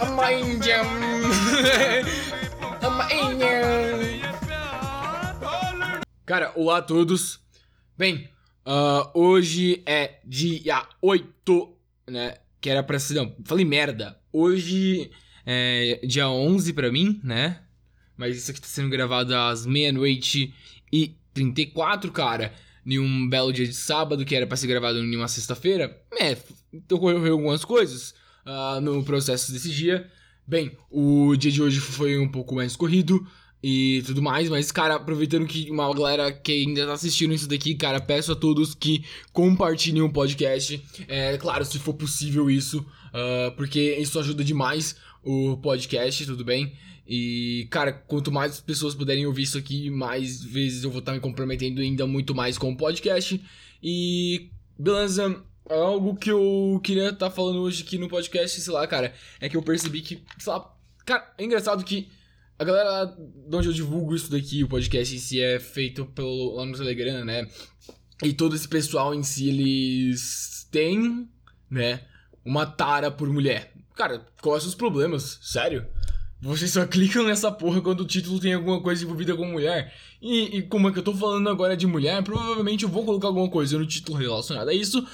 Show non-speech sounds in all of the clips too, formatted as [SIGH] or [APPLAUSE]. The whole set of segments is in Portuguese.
Ama injam Ama injam Cara, olá a todos. Bem, uh, hoje é dia 8, né? Que era pra ser. Não, falei merda. Hoje é dia 11 pra mim, né? Mas isso aqui tá sendo gravado às meia-noite e 34, cara. Em um belo dia de sábado, que era pra ser gravado em uma sexta-feira. É, ocorreu algumas coisas uh, no processo desse dia. Bem, o dia de hoje foi um pouco mais corrido e tudo mais, mas, cara, aproveitando que uma galera que ainda tá assistindo isso daqui, cara, peço a todos que compartilhem o podcast. É claro, se for possível isso, uh, porque isso ajuda demais o podcast, tudo bem? E, cara, quanto mais pessoas puderem ouvir isso aqui, mais vezes eu vou estar tá me comprometendo ainda muito mais com o podcast. E, beleza, algo que eu queria estar tá falando hoje aqui no podcast, sei lá, cara, é que eu percebi que, sei lá, cara, é engraçado que a galera de onde eu divulgo isso daqui, o podcast em si é feito pelo, lá no Telegram, né? E todo esse pessoal em si, eles têm, né? Uma tara por mulher. Cara, quais são os problemas? Sério? Vocês só clicam nessa porra quando o título tem alguma coisa envolvida com mulher. E, e como é que eu tô falando agora de mulher, provavelmente eu vou colocar alguma coisa no título relacionada a isso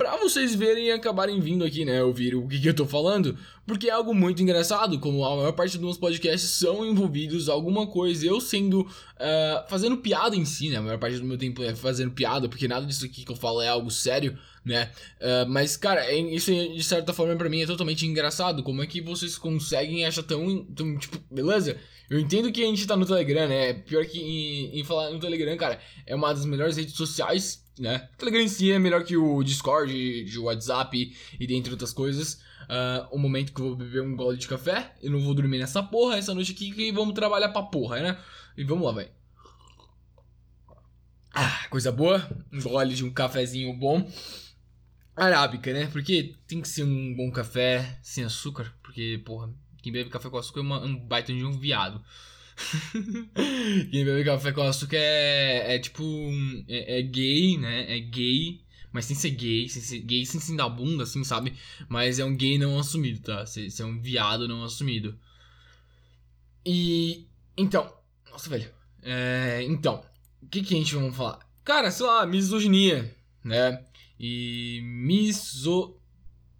para vocês verem e acabarem vindo aqui, né, ouvir o que, que, eu tô falando, porque é algo muito engraçado, como a maior parte dos meus podcasts são envolvidos alguma coisa, eu sendo, uh, fazendo piada em si, né, a maior parte do meu tempo é fazendo piada, porque nada disso aqui que eu falo é algo sério, né, uh, mas, cara, é, isso de certa forma para mim é totalmente engraçado, como é que vocês conseguem achar tão, tão, tipo, beleza? Eu entendo que a gente tá no Telegram, né, pior que em, em falar no Telegram, cara, é uma das melhores redes sociais né? O Telegram em si é melhor que o Discord, o WhatsApp e dentre outras coisas. Uh, o momento que eu vou beber um gole de café, eu não vou dormir nessa porra essa noite aqui e vamos trabalhar pra porra, né? E vamos lá, velho. Ah, coisa boa. Um gole de um cafezinho bom. Arábica, né? Porque tem que ser um bom café sem açúcar. Porque, porra, quem bebe café com açúcar é uma, um baita de um viado. Quem bebe café com açúcar é, é tipo. É, é, gay, né? É gay. Mas sem ser gay, sem ser gay sem ser da bunda, assim, sabe? Mas é um gay não assumido, tá? Você é um viado não assumido. E. Então. Nossa, velho. É, então. O que, que a gente vai falar? Cara, sei lá, misoginia, né? E. Miso.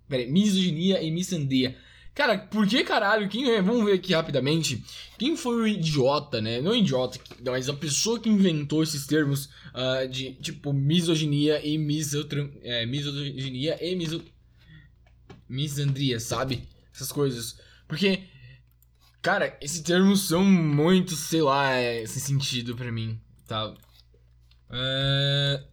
Pera aí, misoginia e misandia. Cara, por que caralho? Quem é? Vamos ver aqui rapidamente. Quem foi o idiota, né? Não idiota, mas a pessoa que inventou esses termos uh, de tipo misoginia e misotran... é, misoginia e miso... misandria, sabe? Essas coisas. Porque, cara, esses termos são muito, sei lá, é, sem sentido para mim, tá? É...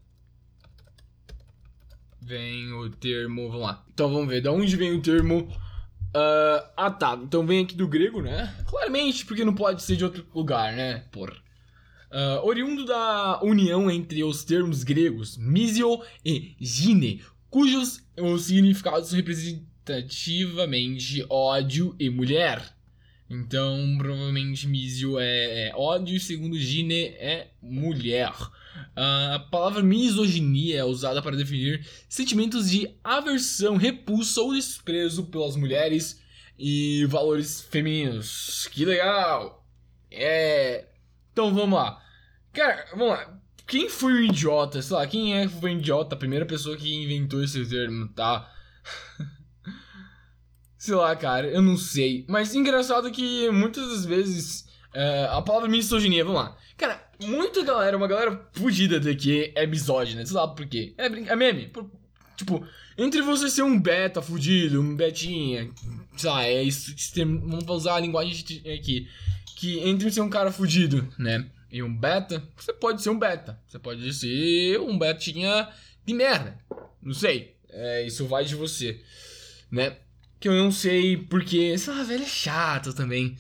Vem o termo, vamos lá. Então vamos ver, da onde vem o termo Uh, ah tá, então vem aqui do grego, né? Claramente, porque não pode ser de outro lugar, né? Por. Uh, oriundo da união entre os termos gregos misio e gine, cujos os significados representativamente ódio e mulher. Então, provavelmente misio é, é ódio segundo gine é mulher. A palavra misoginia é usada para definir sentimentos de aversão, repulsa ou desprezo pelas mulheres e valores femininos. Que legal! É. Então vamos lá. Cara, vamos lá. Quem foi o idiota? Sei lá, quem é foi o idiota? A primeira pessoa que inventou esse termo, tá? [LAUGHS] sei lá, cara, eu não sei. Mas engraçado que muitas das vezes é, a palavra misoginia, vamos lá. Cara, muita galera, uma galera fugida daqui é misógina, sei lá por quê. É, é meme. Por, tipo, entre você ser um beta fudido, um betinha, sei lá, é isso, vamos usar a linguagem aqui. Que entre ser um cara fudido, né? E um beta, você pode ser um beta. Você pode ser um betinha de merda. Não sei. É, isso vai de você. Né? Que eu não sei porque. Sei lá, velho, é chato também.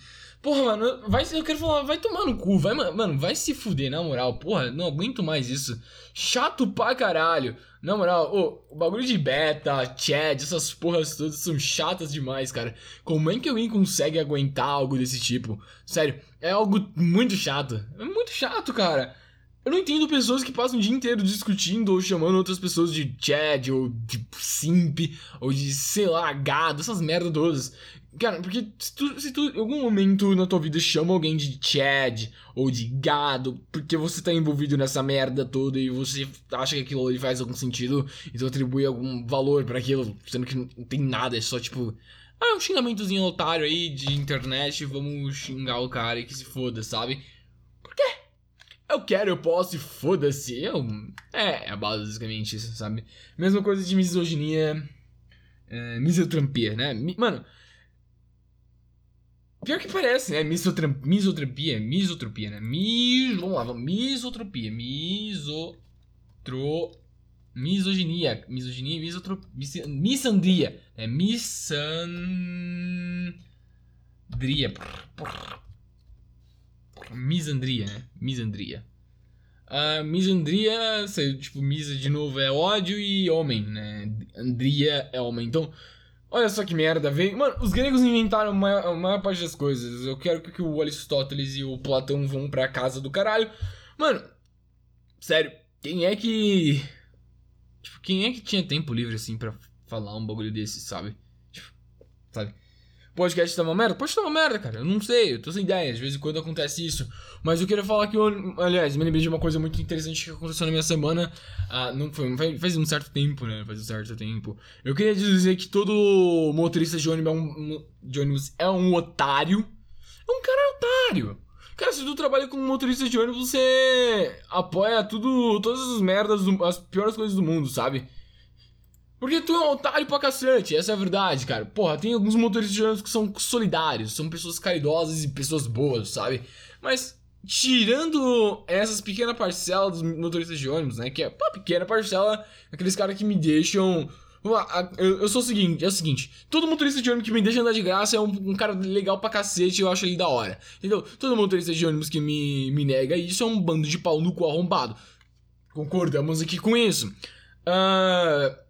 Porra, mano, vai, eu quero falar, vai tomar no cu, vai, mano, vai se fuder, na moral, porra, não aguento mais isso. Chato pra caralho, Na moral, ô, o bagulho de beta, chat, essas porras todas são chatas demais, cara. Como é que alguém consegue aguentar algo desse tipo? Sério, é algo muito chato. É muito chato, cara. Eu não entendo pessoas que passam o dia inteiro discutindo ou chamando outras pessoas de Chad, ou de simp, ou de, sei lá, gado, essas merdas todas. Cara, porque se tu, se tu em algum momento na tua vida chama alguém de Chad ou de gado, porque você tá envolvido nessa merda toda e você acha que aquilo ali faz algum sentido e tu atribui algum valor para aquilo, sendo que não tem nada, é só tipo. Ah, um xingamentozinho otário aí de internet, vamos xingar o cara e que se foda, sabe? Eu quero, eu posso e foda-se. Eu... É, é basicamente isso, sabe? Mesma coisa de misoginia. É, misotrampia, né? Mi... Mano. Pior que parece, né? Misotram... Misotropia. Misotropia, né? Mis... Vamos lá, vamos. Misotropia. Misotro... Misoginia. Misoginia. Misotro... Mis... Missandria. É missandria. Misandria, né? Misandria. A misandria, tipo, misa de novo é ódio e homem, né? Andria é homem. Então, olha só que merda, vem. Mano, os gregos inventaram a maior, a maior parte das coisas. Eu quero que o Aristóteles e o Platão vão pra casa do caralho. Mano, sério, quem é que. Tipo, quem é que tinha tempo livre assim para falar um bagulho desse, sabe? Tipo, sabe? Podcast tá uma merda? Pode estar uma merda, cara. Eu não sei, eu tô sem ideia. De vez em quando acontece isso. Mas eu queria falar que, eu, aliás, me lembrei de uma coisa muito interessante que aconteceu na minha semana. Ah, não foi, faz um certo tempo, né? Faz um certo tempo. Eu queria dizer que todo motorista de ônibus é um, de ônibus é um otário. É um cara otário. Cara, se tu trabalha como motorista de ônibus, você apoia tudo, todas as merdas, as piores coisas do mundo, sabe? Porque tu é um otário pra cacete, essa é a verdade, cara. Porra, tem alguns motoristas de ônibus que são solidários, são pessoas caridosas e pessoas boas, sabe? Mas, tirando essas pequenas parcelas dos motoristas de ônibus, né? Que é uma pequena parcela, aqueles caras que me deixam. Eu, sou o seguinte, é o seguinte, todo motorista de ônibus que me deixa andar de graça é um, um cara legal pra cacete, eu acho ele da hora. Entendeu? Todo motorista de ônibus que me, me nega isso é um bando de pau no cu arrombado. Concordamos aqui com isso. Ahn. Uh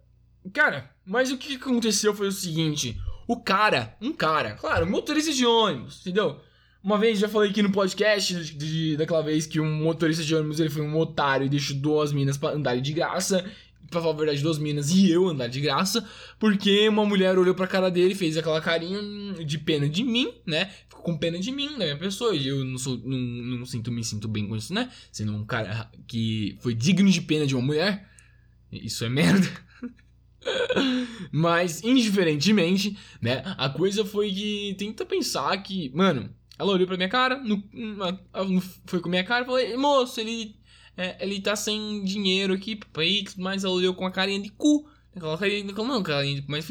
Cara, mas o que aconteceu foi o seguinte: o cara, um cara, claro, motorista de ônibus, entendeu? Uma vez já falei aqui no podcast de, de, daquela vez que um motorista de ônibus ele foi um otário e deixou duas minas para andar de graça. Pra falar a verdade, duas minas e eu andar de graça. Porque uma mulher olhou pra cara dele, fez aquela carinha de pena de mim, né? Ficou com pena de mim, da minha pessoa. E eu não sou. Não, não sinto, me sinto bem com isso, né? Sendo um cara que foi digno de pena de uma mulher. Isso é merda. Mas, indiferentemente, né? A coisa foi que tenta pensar que, mano, ela olhou pra minha cara, no, no, foi com minha cara e falou: moço, ele, é, ele tá sem dinheiro aqui, papai, mas ela olhou com a carinha de cu. Aquela carinha, não, carinha de, mas,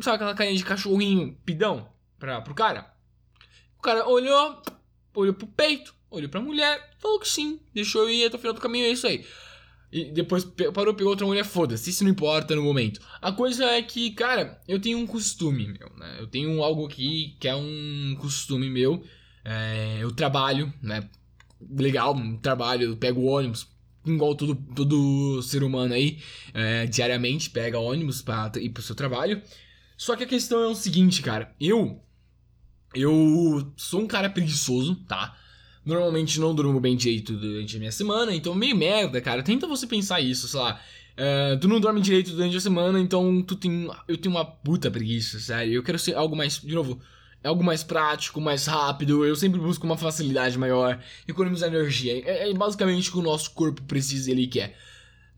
sabe aquela carinha de cachorrinho pidão pra, pro cara? O cara olhou, olhou pro peito, olhou pra mulher, falou que sim, deixou eu ir até o final do caminho, é isso aí. E depois parou, pegou outra mulher, foda-se, isso não importa no momento. A coisa é que, cara, eu tenho um costume meu, né? Eu tenho algo aqui que é um costume meu. É, eu trabalho, né? Legal, trabalho, pego ônibus, igual todo, todo ser humano aí, é, diariamente pega ônibus pra ir pro seu trabalho. Só que a questão é o seguinte, cara, eu. Eu sou um cara preguiçoso, tá? Normalmente não durmo bem direito durante a minha semana, então meio merda, cara. Tenta você pensar isso, sei lá. Uh, tu não dorme direito durante a semana, então tu tem. Eu tenho uma puta preguiça, sério. Eu quero ser algo mais. De novo, algo mais prático, mais rápido. Eu sempre busco uma facilidade maior, economizar energia. É, é basicamente o que o nosso corpo precisa e ele quer.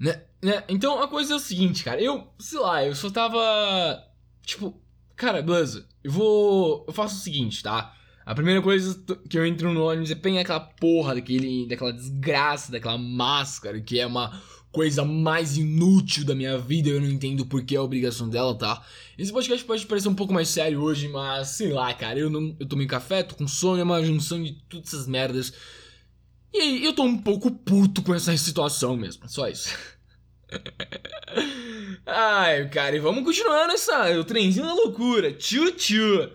Né? né? Então a coisa é o seguinte, cara. Eu, sei lá, eu só tava. Tipo, cara, beleza. Eu vou. Eu faço o seguinte, tá? A primeira coisa que eu entro no ônibus é pegar aquela porra daquele, daquela desgraça, daquela máscara, que é uma coisa mais inútil da minha vida, eu não entendo por que é a obrigação dela, tá? Esse podcast pode parecer um pouco mais sério hoje, mas sei lá, cara, eu não eu tomei café, tô com sono, é uma junção de todas essas merdas. E aí, eu tô um pouco puto com essa situação mesmo, só isso. [LAUGHS] Ai, cara, e vamos continuando essa, o trenzinho da loucura, tchu tchu.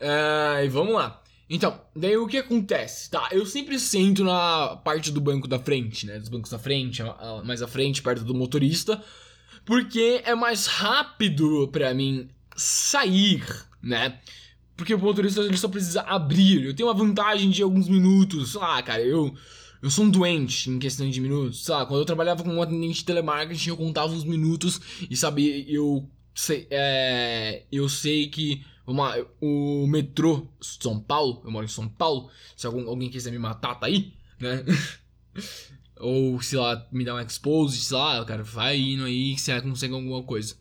Ai, vamos lá. Então, daí o que acontece? Tá, eu sempre sento na parte do banco da frente, né? Dos bancos da frente, mais à frente, perto do motorista. Porque é mais rápido para mim sair, né? Porque o motorista ele só precisa abrir. Eu tenho uma vantagem de alguns minutos. Sei lá, cara, eu. Eu sou um doente em questão de minutos. Sei lá, quando eu trabalhava como atendente de telemarketing, eu contava os minutos e sabia. Eu sei, é, eu sei que. Uma, o metrô São Paulo, eu moro em São Paulo. Se algum, alguém quiser me matar, tá aí, né? [LAUGHS] Ou, sei lá, me dar um expose, sei lá, cara, vai indo aí que você consegue alguma coisa.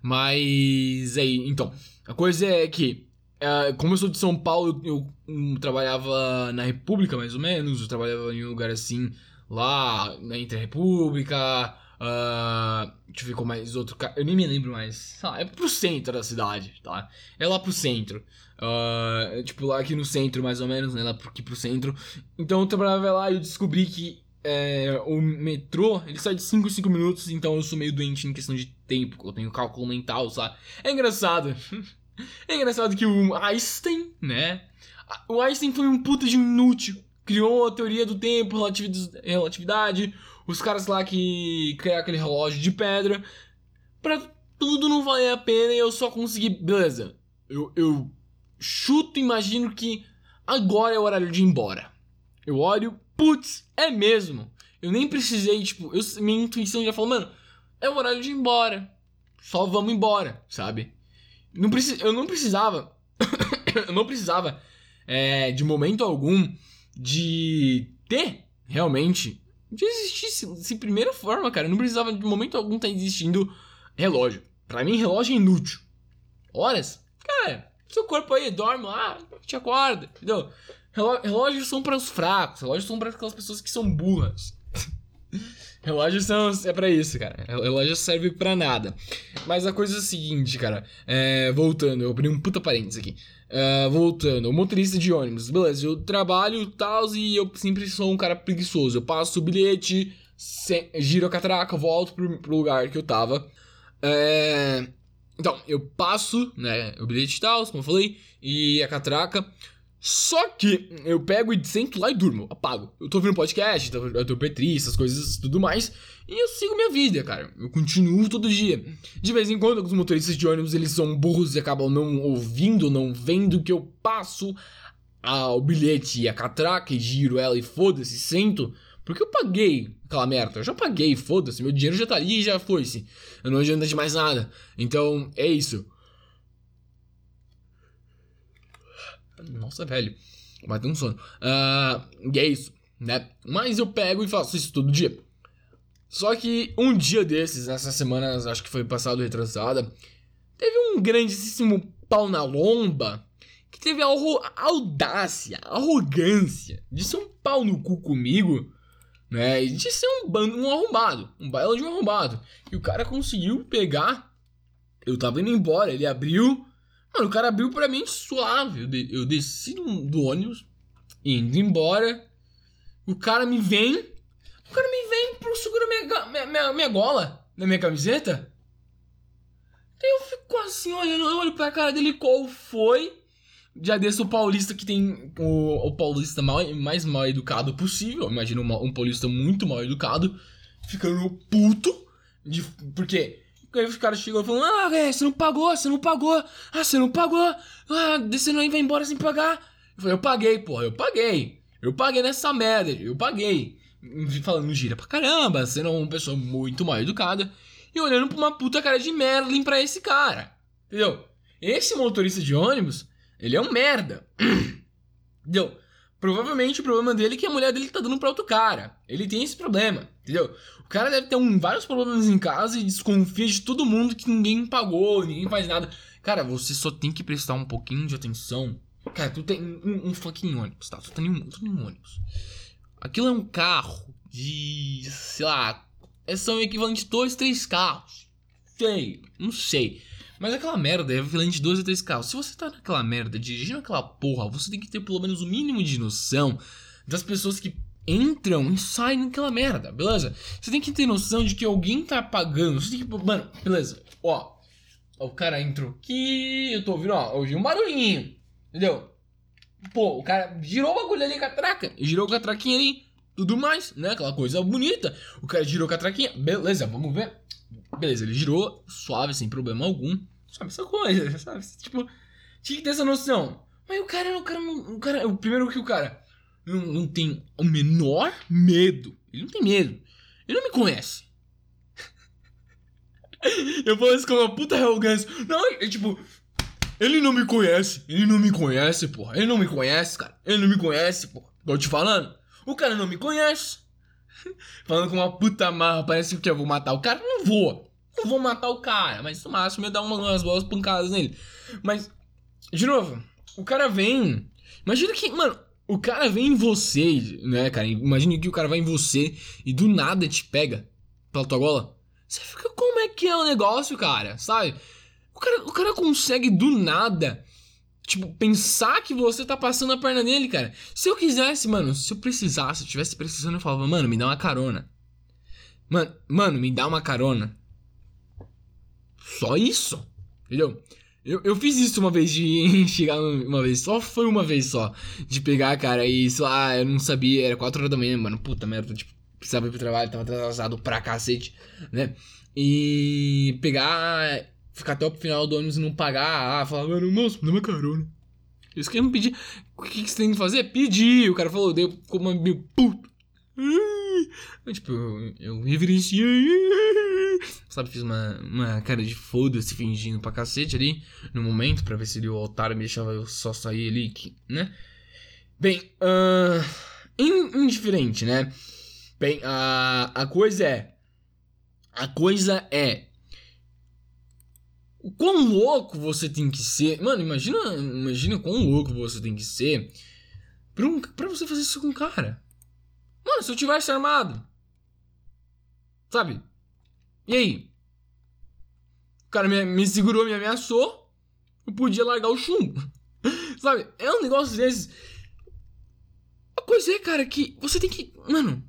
Mas aí, então, a coisa é que, é, como eu sou de São Paulo, eu, eu, trabalhava na República, mais ou menos, eu trabalhava em um lugar assim, lá, na Entre República, Uh, deixa eu ver qual mais outro cara. Eu nem me lembro mais. Ah, é pro centro da cidade, tá? É lá pro centro. Uh, tipo, lá aqui no centro, mais ou menos, né? Lá aqui pro centro. Então eu trabalhava lá e eu descobri que é, o metrô, ele sai de 5 em 5 minutos, então eu sou meio doente em questão de tempo, eu tenho cálculo mental, sabe? É engraçado. [LAUGHS] é engraçado que o Einstein, né? O Einstein foi um puta de inútil. Criou a teoria do tempo, relatividade, os caras lá que criaram aquele relógio de pedra. Pra tudo não valer a pena e eu só consegui. Beleza. Eu, eu chuto, imagino que agora é o horário de ir embora. Eu olho, putz, é mesmo. Eu nem precisei, tipo, eu, minha intuição já falou, mano, é o horário de ir embora. Só vamos embora, sabe? Não precis, eu não precisava. [COUGHS] eu não precisava é, de momento algum de ter realmente. De existir de primeira forma, cara. Não precisava de momento algum estar tá existindo relógio. Para mim, relógio é inútil. Horas? Cara, seu corpo aí dorme lá, te acorda, entendeu? Relógios são para os fracos, relógios são para aquelas pessoas que são burras. Relógios são, é para isso, cara. Relógio serve para nada. Mas a coisa é a seguinte, cara. É, voltando, eu abri um puta parênteses aqui. É, voltando, motorista de ônibus, beleza, eu trabalho tal, e eu sempre sou um cara preguiçoso. Eu passo o bilhete, giro a catraca, volto pro, pro lugar que eu tava. É, então, eu passo, né, o bilhete tal, como eu falei, e a catraca. Só que eu pego e sento lá e durmo, apago. Eu tô ouvindo podcast, eu tô Petri, essas coisas tudo mais. E eu sigo minha vida, cara. Eu continuo todo dia. De vez em quando, alguns motoristas de ônibus eles são burros e acabam não ouvindo, não vendo que eu passo o bilhete e a catraca e giro ela e foda-se, sento. Porque eu paguei aquela merda. Eu já paguei, foda-se. Meu dinheiro já tá ali e já foi-se. Eu não adianta de mais nada. Então, é isso. Nossa, velho. Vai ter um sono. Uh, e é isso, né? Mas eu pego e faço isso todo dia. Só que um dia desses, essas semanas, acho que foi passado retrasada, teve um grandíssimo pau na lomba que teve a audácia, a arrogância de ser um pau no cu comigo, né? E de ser um bando, um arrombado, um baila de um arrombado. E o cara conseguiu pegar. Eu tava indo embora, ele abriu Mano, o cara abriu pra mim suave. Eu, de, eu desci do, do, ônibus, indo embora. O cara me vem. O cara me vem pro segura minha, minha, minha, minha gola na minha camiseta. Aí eu fico assim, olhando, eu olho pra cara dele, qual foi? Já desse o paulista que tem o, o paulista mal, mais mal educado possível. Imagina um, um paulista muito mal educado, ficando puto. De, porque Aí os caras chegam falando, ah, é, você não pagou, você não pagou, ah, você não pagou, ah, você não vai embora sem pagar. Eu falei, eu paguei, porra, eu paguei. Eu paguei nessa merda, eu paguei. Falando gira pra caramba, sendo uma pessoa muito mal educada. E olhando pra uma puta cara de merda pra esse cara. Entendeu? Esse motorista de ônibus, ele é um merda. [CLEARS THROAT] Entendeu? Provavelmente o problema dele é que a mulher dele tá dando pra outro cara. Ele tem esse problema, entendeu? O cara deve ter um, vários problemas em casa e desconfia de todo mundo que ninguém pagou, ninguém faz nada. Cara, você só tem que prestar um pouquinho de atenção. Cara, tu tem um, um fucking ônibus, tá? Tu tem um, tu tem um ônibus. Aquilo é um carro de. sei lá. São equivalente a dois, três carros. Sei, não sei. Mas aquela merda é equivalente de dois ou três carros. Se você tá naquela merda, dirigindo aquela porra, você tem que ter pelo menos o mínimo de noção das pessoas que entram e saem naquela merda, beleza? Você tem que ter noção de que alguém tá pagando. Você tem que. Mano, beleza. Ó. O cara entrou aqui. Eu tô ouvindo, ó. Eu ouvi um barulhinho. Entendeu? Pô, o cara girou o bagulho ali com a traca. Girou com a traquinha ali. Tudo mais, né? Aquela coisa bonita. O cara girou com a traquinha. Beleza, vamos ver. Beleza, ele girou suave, sem problema algum. Sabe essa coisa, [LAUGHS] sabe? Tipo, tinha que ter essa noção. Mas o cara, o cara, o cara, o primeiro que o cara não, não tem o menor medo. Ele não tem medo. Ele não me conhece. [LAUGHS] Eu falo isso com uma puta arrogância. Não, é tipo, ele não me conhece. Ele não me conhece, porra. Ele não me conhece, cara. Ele não me conhece, porra. Tô te falando. O cara não me conhece. [LAUGHS] Falando com uma puta marra, parece que eu vou matar o cara. Não vou. Não vou matar o cara. Mas no máximo eu dar umas boas pancadas nele. Mas, de novo, o cara vem. Imagina que, mano, o cara vem em você, né, cara? Imagina que o cara vai em você e do nada te pega pela tua gola. Você fica, como é que é o negócio, cara? Sabe? O cara, o cara consegue do nada, tipo, pensar que você tá passando a perna nele, cara. Se eu quisesse, mano, se eu precisasse, se eu tivesse precisando, eu falava, mano, me dá uma carona. Mano, mano, me dá uma carona. Só isso. Entendeu? Eu, eu fiz isso uma vez de [LAUGHS] chegar uma vez, só foi uma vez só. De pegar, cara, e isso, ah, eu não sabia, era 4 horas da manhã, mano. Puta merda, tipo, precisava ir pro trabalho, tava atrasado pra cacete, né? E pegar, ficar até o final do ônibus e não pagar, ah, falar, mano, moço, me dá uma carona. Isso que eu não pedi. O que, que você tem que fazer? Pedir. O cara falou, deu como meu puto. Tipo, eu, eu reverenciei. Sabe, fiz uma, uma cara de foda-se fingindo pra cacete ali no momento, pra ver se ele, o otário me deixava eu só sair ali, né? Bem, uh, indiferente, né? Bem, a, a coisa é. A coisa é. O quão louco você tem que ser. Mano, imagina, imagina quão louco você tem que ser pra, um, pra você fazer isso com um cara. Mano, se eu tivesse armado. Sabe? E aí? O cara me, me segurou, me ameaçou. Eu podia largar o chumbo. [LAUGHS] Sabe? É um negócio desses. A coisa é, cara, que você tem que. Mano.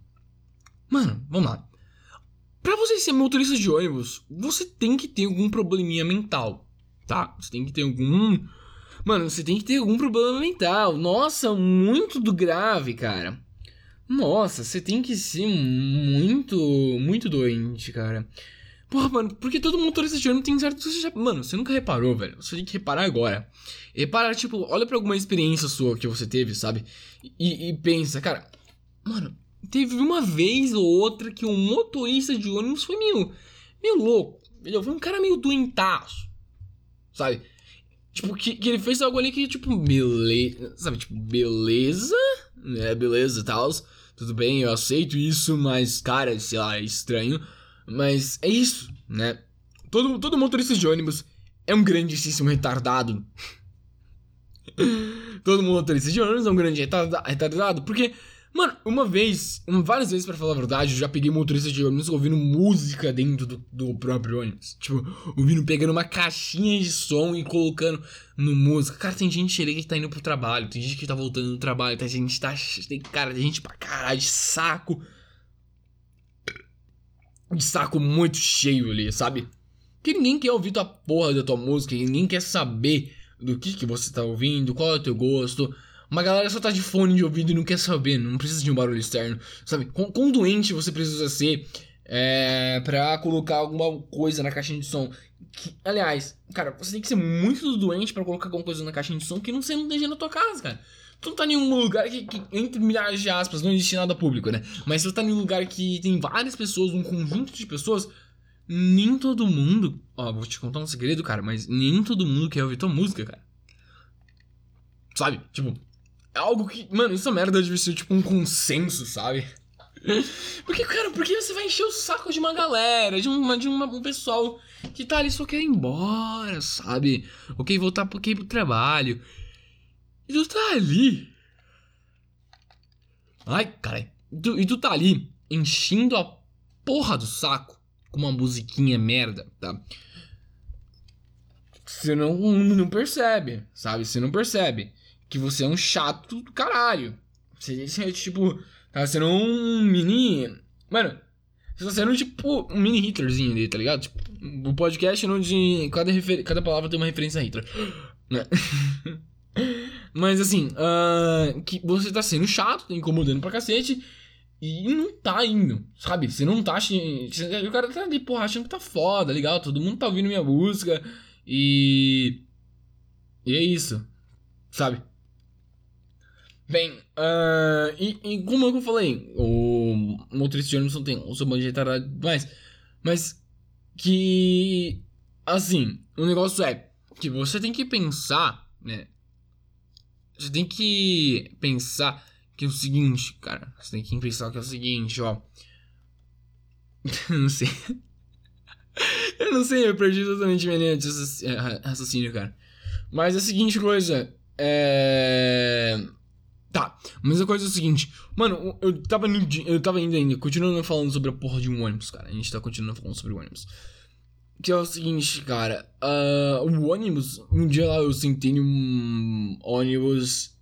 Mano, vamos lá. Pra você ser motorista de ônibus, você tem que ter algum probleminha mental. Tá? Você tem que ter algum. Mano, você tem que ter algum problema mental. Nossa, muito do grave, cara. Nossa, você tem que ser muito, muito doente, cara. Porra, mano, porque todo motorista de ônibus tem certo. Você já, mano, você nunca reparou, velho. Você tem que reparar agora. Repara, tipo, olha pra alguma experiência sua que você teve, sabe? E, e pensa, cara, mano, teve uma vez ou outra que um motorista de ônibus foi meio, meio louco. Entendeu? Foi um cara meio doentaço, sabe? Tipo, que, que ele fez algo ali que, tipo, beleza. Sabe, tipo, beleza, né? Beleza e tal tudo bem, eu aceito isso, mas, cara, sei lá, é estranho. Mas é isso, né? Todo, todo motorista de ônibus é um grandíssimo retardado. [LAUGHS] todo motorista de ônibus é um grande retardado, porque Mano, uma vez, várias vezes para falar a verdade, eu já peguei motorista de ônibus ouvindo música dentro do, do próprio ônibus. Tipo, ouvindo, pegando uma caixinha de som e colocando no música. Cara, tem gente ali que tá indo pro trabalho, tem gente que tá voltando do trabalho, tem gente que tá. Tem, cara, tem gente pra caralho de saco. De saco muito cheio ali, sabe? Que ninguém quer ouvir tua porra da tua música, ninguém quer saber do que, que você tá ouvindo, qual é o teu gosto. Uma galera só tá de fone de ouvido e não quer saber, não precisa de um barulho externo, sabe? Quão, quão doente você precisa ser é, pra colocar alguma coisa na caixinha de som? Que, aliás, cara, você tem que ser muito doente para colocar alguma coisa na caixinha de som que não você não esteja na tua casa, cara. Tu não tá em um lugar que, que, entre milhares de aspas, não existe nada público, né? Mas se você tá em um lugar que tem várias pessoas, um conjunto de pessoas, nem todo mundo. Ó, vou te contar um segredo, cara, mas nem todo mundo quer ouvir tua música, cara. Sabe? Tipo, algo que. Mano, essa merda deve ser tipo um consenso, sabe? [LAUGHS] Porque, cara, porque você vai encher o saco de uma galera, de, uma, de uma, um pessoal que tá ali só quer ir embora, sabe? Quer voltar pro, ir pro trabalho. E tu tá ali. Ai, cara. E tu, e tu tá ali enchendo a porra do saco com uma musiquinha merda, tá? Você não, não percebe, sabe? Você não percebe que você é um chato do caralho. Você, é tipo, tá sendo um mini. Mano, você tá sendo tipo um mini Hitlerzinho ali, tá ligado? Tipo, o podcast onde cada, refer... cada palavra tem uma referência a Hitler. [GASPS] Né? [LAUGHS] Mas assim, uh, que você tá sendo chato, tá incomodando pra cacete. e não tá indo, sabe? Você não tá. O cara tá ali, porra, achando que tá foda, legal, todo mundo tá ouvindo minha música e. E é isso, sabe? Bem, uh, e, e, como eu falei, o motorista não tem o seu bando de retardado mais, mas que, assim, o negócio é que você tem que pensar, né? Você tem que pensar que é o seguinte, cara, você tem que pensar que é o seguinte, ó. [LAUGHS] não sei. eu não sei, eu perdi totalmente minha linha de raciocínio, cara. Mas é a seguinte coisa, é Tá, mas a coisa é o seguinte, mano, eu tava, no, eu tava indo ainda, continuando falando sobre a porra de um ônibus, cara. A gente tá continuando falando sobre o ônibus. Que é o seguinte, cara, uh, o ônibus, um dia lá eu sentei num ônibus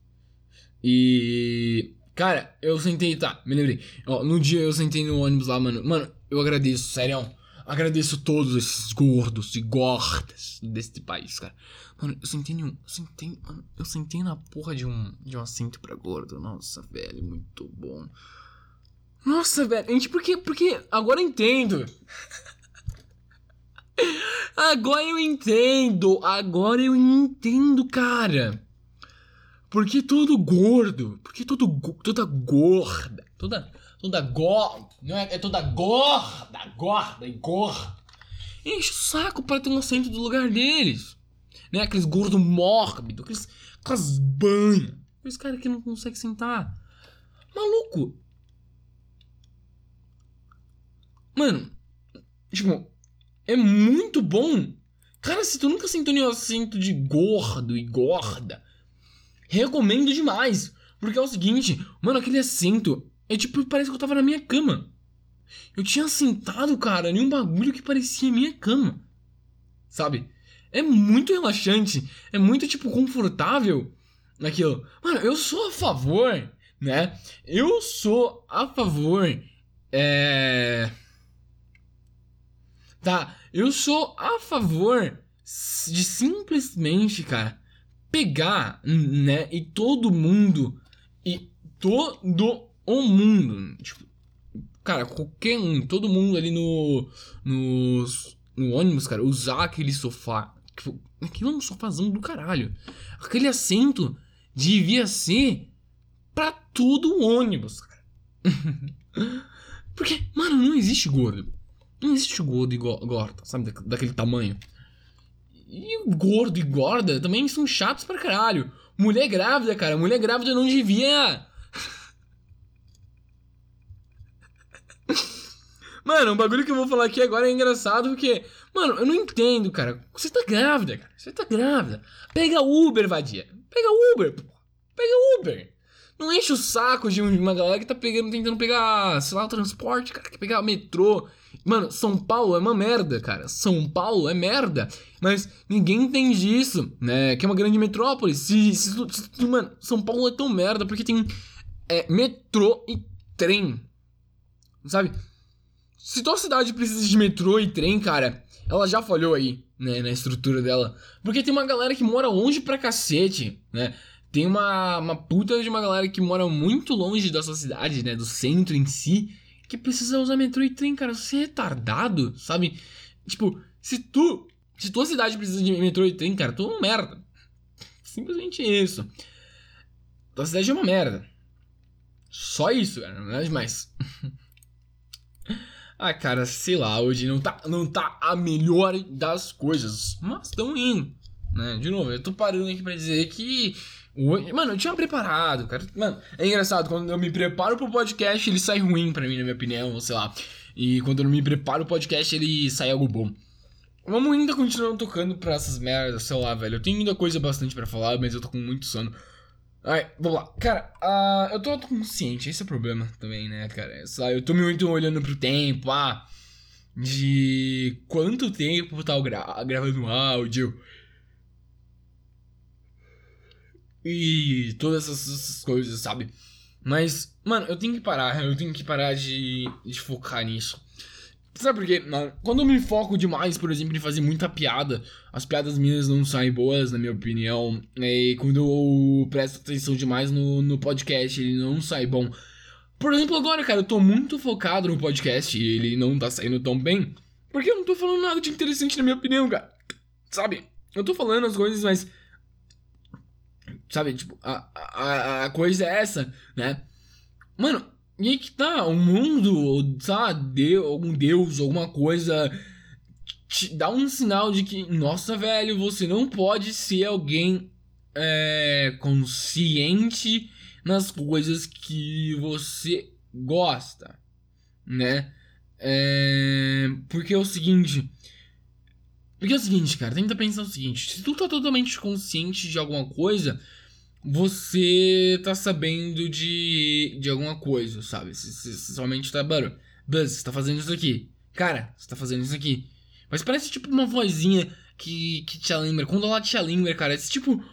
e. Cara, eu sentei, tá, me lembrei. Ó, no dia eu sentei no ônibus lá, mano. Mano, eu agradeço, sério. Agradeço todos esses gordos e gordas deste país, cara. Mano, eu sentei um. Sentei, mano, eu sentei na porra de um, de um assento pra gordo. Nossa, velho, muito bom. Nossa, velho, gente, por quê? Porque agora eu entendo. [LAUGHS] agora eu entendo. Agora eu entendo, cara. Porque todo gordo, porque todo toda gorda, toda toda gorda, não é, é toda gorda, gorda e gorda. Enche o saco para ter um assento do lugar deles né? Aqueles gordos mórbidos, aqueles, aquelas banhas. Aqueles caras que não conseguem sentar. Maluco. Mano, tipo, é muito bom. Cara, se tu nunca sentou em um assento de gordo e gorda, recomendo demais. Porque é o seguinte, mano, aquele assento é tipo, parece que eu tava na minha cama. Eu tinha sentado, cara, em um bagulho que parecia minha cama. Sabe? É muito relaxante. É muito, tipo, confortável naquilo. Mano, eu sou a favor, né? Eu sou a favor. É. Tá, eu sou a favor de simplesmente, cara, pegar, né? E todo mundo. E todo o mundo. Tipo, cara, qualquer um, todo mundo ali no. No, no ônibus, cara, usar aquele sofá Tipo, aquilo é um sofazão do caralho. Aquele assento devia ser pra todo o ônibus, cara. [LAUGHS] Porque, mano, não existe gordo. Não existe gordo e gorda, sabe? daquele tamanho. E gordo e gorda também são chatos pra caralho. Mulher grávida, cara. Mulher grávida não devia. Mano, um bagulho que eu vou falar aqui agora é engraçado porque Mano, eu não entendo, cara. Você tá grávida, cara. Você tá grávida. Pega Uber, vadia. Pega Uber, pô. Pega Uber. Não enche o saco de uma galera que tá pegando, tentando pegar, sei lá, o transporte, cara, quer pegar metrô. Mano, São Paulo é uma merda, cara. São Paulo é merda. Mas ninguém entende isso, né? Que é uma grande metrópole. Se, se, se, mano, São Paulo é tão merda porque tem é, metrô e trem. Sabe? Se tua cidade precisa de metrô e trem, cara, ela já falhou aí, né, na estrutura dela. Porque tem uma galera que mora longe pra cacete, né? Tem uma, uma puta de uma galera que mora muito longe da sua cidade, né? Do centro em si, que precisa usar metrô e trem, cara. Você é retardado, sabe? Tipo, se tu. Se tua cidade precisa de metrô e trem, cara, tu é uma merda. Simplesmente isso. Tua cidade é uma merda. Só isso, cara, não é demais. [LAUGHS] Ah, cara, sei lá, hoje não tá, não tá a melhor das coisas, mas estão indo, né? De novo, eu tô parando aqui pra dizer que. Mano, eu tinha preparado, cara. Mano, é engraçado, quando eu me preparo pro podcast, ele sai ruim pra mim, na minha opinião, sei lá. E quando eu não me preparo pro podcast, ele sai algo bom. Vamos ainda continuar tocando pra essas merdas, sei lá, velho. Eu tenho ainda coisa bastante para falar, mas eu tô com muito sono. Ai, vamos lá. Cara, uh, eu tô consciente, esse é o problema também, né, cara? Só, eu tô muito olhando pro tempo, ah, de quanto tempo tá gra gravando áudio. E todas essas coisas, sabe? Mas, mano, eu tenho que parar, eu tenho que parar de, de focar nisso. Sabe por quê? Quando eu me foco demais, por exemplo, em fazer muita piada, as piadas minhas não saem boas, na minha opinião. E quando eu presto atenção demais no, no podcast, ele não sai bom. Por exemplo, agora, cara, eu tô muito focado no podcast e ele não tá saindo tão bem. Porque eu não tô falando nada de interessante na minha opinião, cara. Sabe? Eu tô falando as coisas, mas. Sabe, tipo, a, a, a coisa é essa, né? Mano, e aí que tá, o mundo, sabe, Deus, algum deus, alguma coisa, te dá um sinal de que, nossa, velho, você não pode ser alguém é, consciente nas coisas que você gosta, né? É, porque é o seguinte. Porque é o seguinte, cara, tenta pensar o seguinte: se tu tá totalmente consciente de alguma coisa, você tá sabendo de, de alguma coisa, sabe? Se somente tá, mano, Buzz, você tá fazendo isso aqui. Cara, você tá fazendo isso aqui. Mas parece tipo uma vozinha que, que te lembra. Quando ela te lembra, cara, é tipo.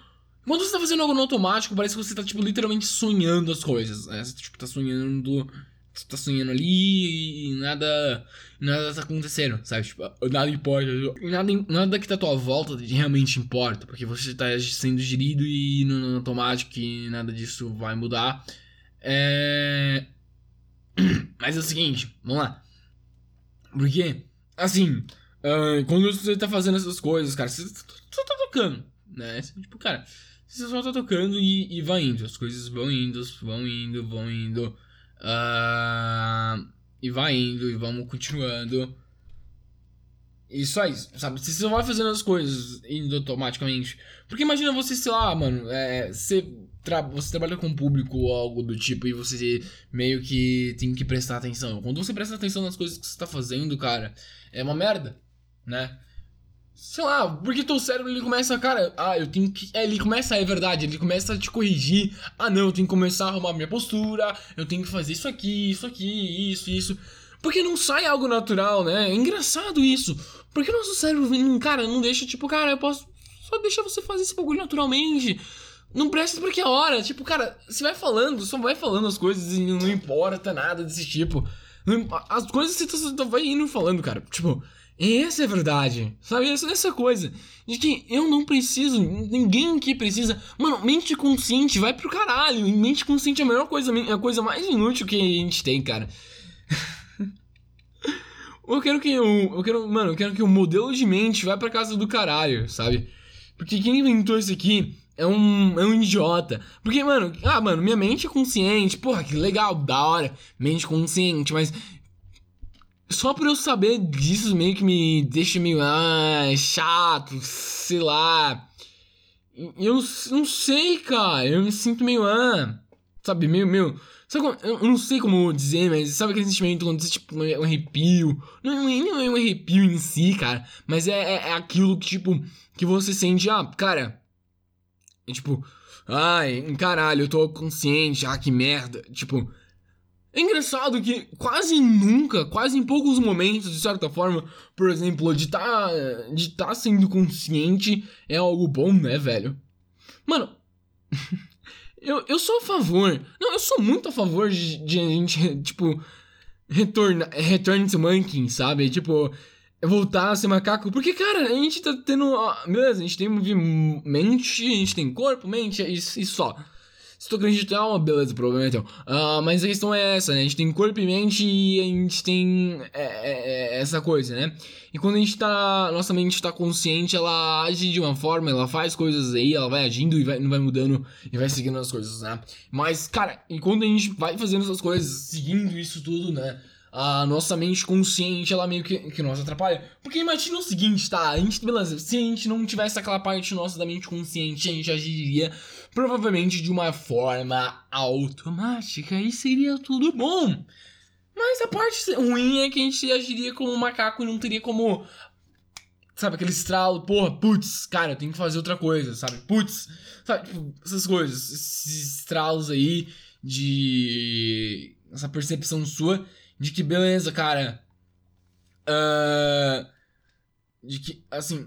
Quando você tá fazendo algo no automático, parece que você tá, tipo, literalmente sonhando as coisas. Né? Você, tipo, tá sonhando. Você tá sonhando ali e nada. Nada tá acontecendo, sabe? Tipo, nada importa. Nada, nada que tá à tua volta realmente importa. Porque você tá sendo gerido e no, no automático e nada disso vai mudar. É. [CLEARS THROAT] Mas é o seguinte, vamos lá. Porque, assim, uh, quando você tá fazendo essas coisas, cara, você só tá tocando, né? Tipo, cara, você só tá tocando e, e vai indo. As coisas vão indo, vão indo, vão indo. Uh, e vai indo, e vamos continuando. E só isso, sabe? Você só vai fazendo as coisas indo automaticamente. Porque imagina você, sei lá, mano, é, você, tra você trabalha com público ou algo do tipo e você meio que tem que prestar atenção. Quando você presta atenção nas coisas que você tá fazendo, cara, é uma merda, né? Sei lá, porque teu cérebro ele começa, cara, ah, eu tenho que. É, ele começa, é verdade, ele começa a te corrigir. Ah, não, eu tenho que começar a arrumar minha postura, eu tenho que fazer isso aqui, isso aqui, isso, isso. Porque não sai algo natural, né? É engraçado isso. Porque o nosso cérebro, cara, não deixa, tipo, cara, eu posso. Só deixar você fazer esse bagulho naturalmente. Não presta porque é hora. Tipo, cara, você vai falando, só vai falando as coisas e não importa nada desse tipo. As coisas você tá, vai indo falando, cara. Tipo, essa é a verdade. Sabe? Essa, essa coisa. De que eu não preciso, ninguém aqui precisa. Mano, mente consciente vai pro caralho. Mente consciente é a melhor coisa, a coisa mais inútil que a gente tem, cara. [LAUGHS] eu quero que o. Eu quero. Mano, eu quero que o modelo de mente vá pra casa do caralho, sabe? Porque quem inventou isso aqui é um, é um idiota. Porque, mano, ah, mano, minha mente é consciente. Porra, que legal, da hora. Mente consciente, mas só por eu saber disso meio que me deixa meio ah, chato, sei lá. Eu não sei, cara. Eu me sinto meio ah, sabe, meio meio Sabe como, eu não sei como dizer, mas sabe aquele sentimento quando você, tipo, um arrepio? Não, não, não é um arrepio em si, cara. Mas é, é, é aquilo que, tipo, que você sente, ah, cara. É tipo, ai, caralho, eu tô consciente, ah, que merda. Tipo, é engraçado que quase nunca, quase em poucos momentos, de certa forma, por exemplo, de tá, de tá sendo consciente é algo bom, né, velho? Mano, [LAUGHS] eu, eu sou a favor, não, eu sou muito a favor de, de a gente, [LAUGHS] tipo, retornar, return to monkey, sabe? Tipo, voltar a ser macaco, porque, cara, a gente tá tendo, beleza, a gente tem mente, a gente tem corpo, mente e, e só. Se tu acreditar, é uma beleza, problema então. Uh, mas a questão é essa, né? A gente tem corpo e mente e a gente tem é, é, é, essa coisa, né? E quando a gente tá. Nossa mente tá consciente, ela age de uma forma, ela faz coisas aí, ela vai agindo e vai, não vai mudando e vai seguindo as coisas, né? Mas, cara, e quando a gente vai fazendo essas coisas, seguindo isso tudo, né? A nossa mente consciente, ela meio que, que nos atrapalha. Porque imagina o seguinte, tá? A gente, beleza, se a gente não tivesse aquela parte nossa da mente consciente, a gente agiria provavelmente de uma forma automática e seria tudo bom. Mas a parte ruim é que a gente agiria como um macaco e não teria como. Sabe, aquele estralo, porra, putz, cara, eu tenho que fazer outra coisa, sabe? Putz, sabe, tipo, essas coisas, esses estralos aí de. essa percepção sua de que, beleza, cara. Uh, de que, assim.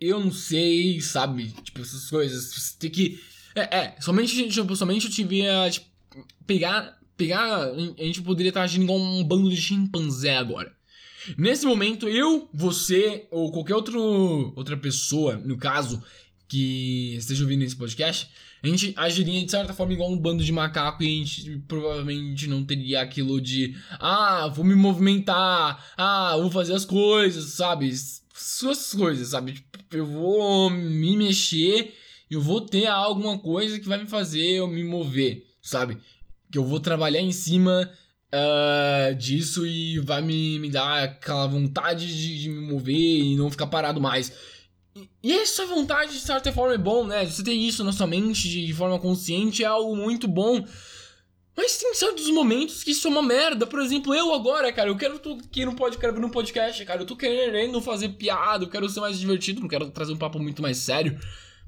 Eu não sei, sabe? Tipo, essas coisas. Você tem que. É, é somente, tipo, somente eu tive a. Tipo, pegar. Pegar. A gente poderia estar agindo igual um bando de chimpanzé agora. Nesse momento, eu, você ou qualquer outro, outra pessoa, no caso, que esteja ouvindo esse podcast, A gente agiria de certa forma igual um bando de macaco e a gente provavelmente não teria aquilo de ah, vou me movimentar, ah, vou fazer as coisas, sabe? Suas coisas, sabe? Tipo, eu vou me mexer, eu vou ter alguma coisa que vai me fazer eu me mover, sabe? Que eu vou trabalhar em cima uh, disso e vai me, me dar aquela vontade de, de me mover e não ficar parado mais. E essa vontade, de certa forma, é bom, né? Você ter isso na sua mente de forma consciente é algo muito bom. Mas tem certos momentos que isso é uma merda. Por exemplo, eu agora, cara, eu quero tô aqui no podcast, no podcast, cara. Eu tô querendo fazer piada, eu quero ser mais divertido, não quero trazer um papo muito mais sério.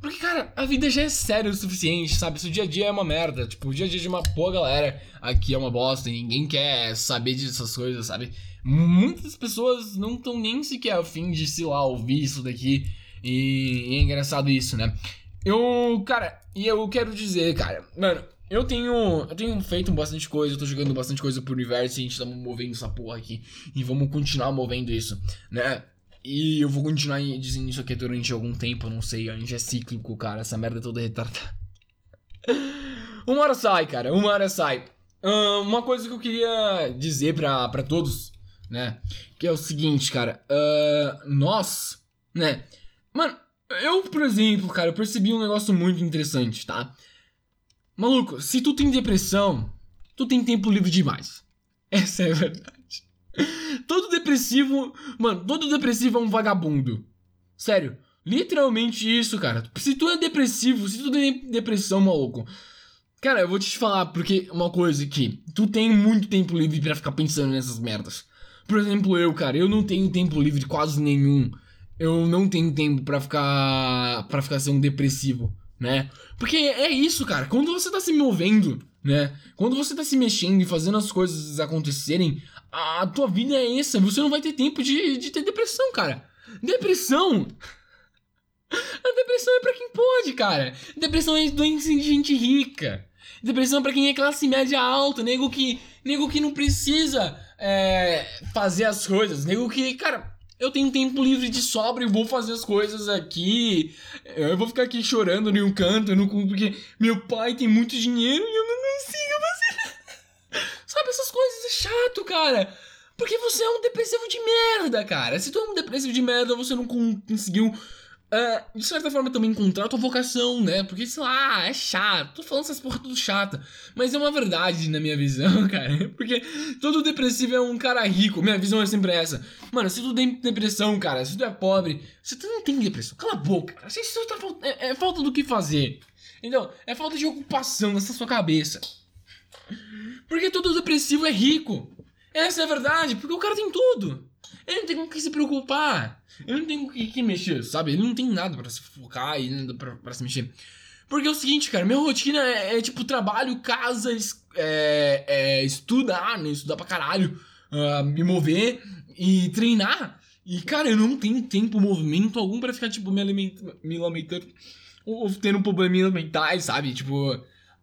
Porque, cara, a vida já é séria o suficiente, sabe? Se o dia a dia é uma merda, tipo, o dia a dia de uma boa galera aqui é uma bosta e ninguém quer saber dessas coisas, sabe? Muitas pessoas não estão nem sequer afim de, sei lá, ouvir isso daqui. E, é engraçado isso, né? Eu, cara, e eu quero dizer, cara, mano, eu tenho, eu tenho feito bastante coisa, eu tô jogando bastante coisa pro universo e a gente tá movendo essa porra aqui. E vamos continuar movendo isso, né? E eu vou continuar dizendo isso aqui durante algum tempo, não sei, a gente é cíclico, cara, essa merda é toda retardada. [LAUGHS] uma hora sai, cara, uma hora sai. Uh, uma coisa que eu queria dizer pra, pra todos, né? Que é o seguinte, cara. Uh, nós, né? Mano, eu, por exemplo, cara, eu percebi um negócio muito interessante, tá? Maluco, se tu tem depressão, tu tem tempo livre demais. [LAUGHS] Essa é a verdade. Todo depressivo, mano, todo depressivo é um vagabundo. Sério, literalmente isso, cara. Se tu é depressivo, se tu tem depressão, maluco. Cara, eu vou te falar porque uma coisa aqui, tu tem muito tempo livre para ficar pensando nessas merdas. Por exemplo, eu, cara, eu não tenho tempo livre quase nenhum eu não tenho tempo para ficar para ficar sendo depressivo, né? Porque é isso, cara. Quando você tá se movendo, né? Quando você tá se mexendo e fazendo as coisas acontecerem, a tua vida é essa. Você não vai ter tempo de, de ter depressão, cara. Depressão. [LAUGHS] A depressão é para quem pode, cara. Depressão é doença de gente rica. Depressão é pra quem é classe média alta, nego que, nego que não precisa é, fazer as coisas, nego que, cara, eu tenho tempo livre de sobra e vou fazer as coisas aqui. Eu vou ficar aqui chorando em um canto, no, porque meu pai tem muito dinheiro e eu não consigo fazer. Sabe, essas coisas é chato, cara. Porque você é um depressivo de merda, cara. Se tu é um depressivo de merda, você não conseguiu uh, de certa forma, também encontrar a tua vocação, né? Porque, sei lá, é chato. Tô falando essas porra tudo chata. Mas é uma verdade na minha visão, [LAUGHS] cara. Porque todo depressivo é um cara rico. Minha visão é sempre essa. Mano, se tu tem depressão, cara, se tu é pobre, se tu não tem depressão, cala a boca, cara. Se tu tá, é, é falta do que fazer. Então, é falta de ocupação nessa sua cabeça. Porque todo depressivo é rico. Essa é a verdade, porque o cara tem tudo. Ele não tem com o que se preocupar. Ele não tem com o que, que mexer, sabe? Ele não tem nada para se focar e nada pra, pra, se mexer. Porque é o seguinte, cara, minha rotina é, é tipo trabalho, casa, es, é, é, estudar, né? Estudar pra caralho, uh, me mover e treinar. E, cara, eu não tenho tempo, movimento algum para ficar, tipo, me, alimenta, me lamentando ou, ou tendo probleminhas mentais, sabe? Tipo,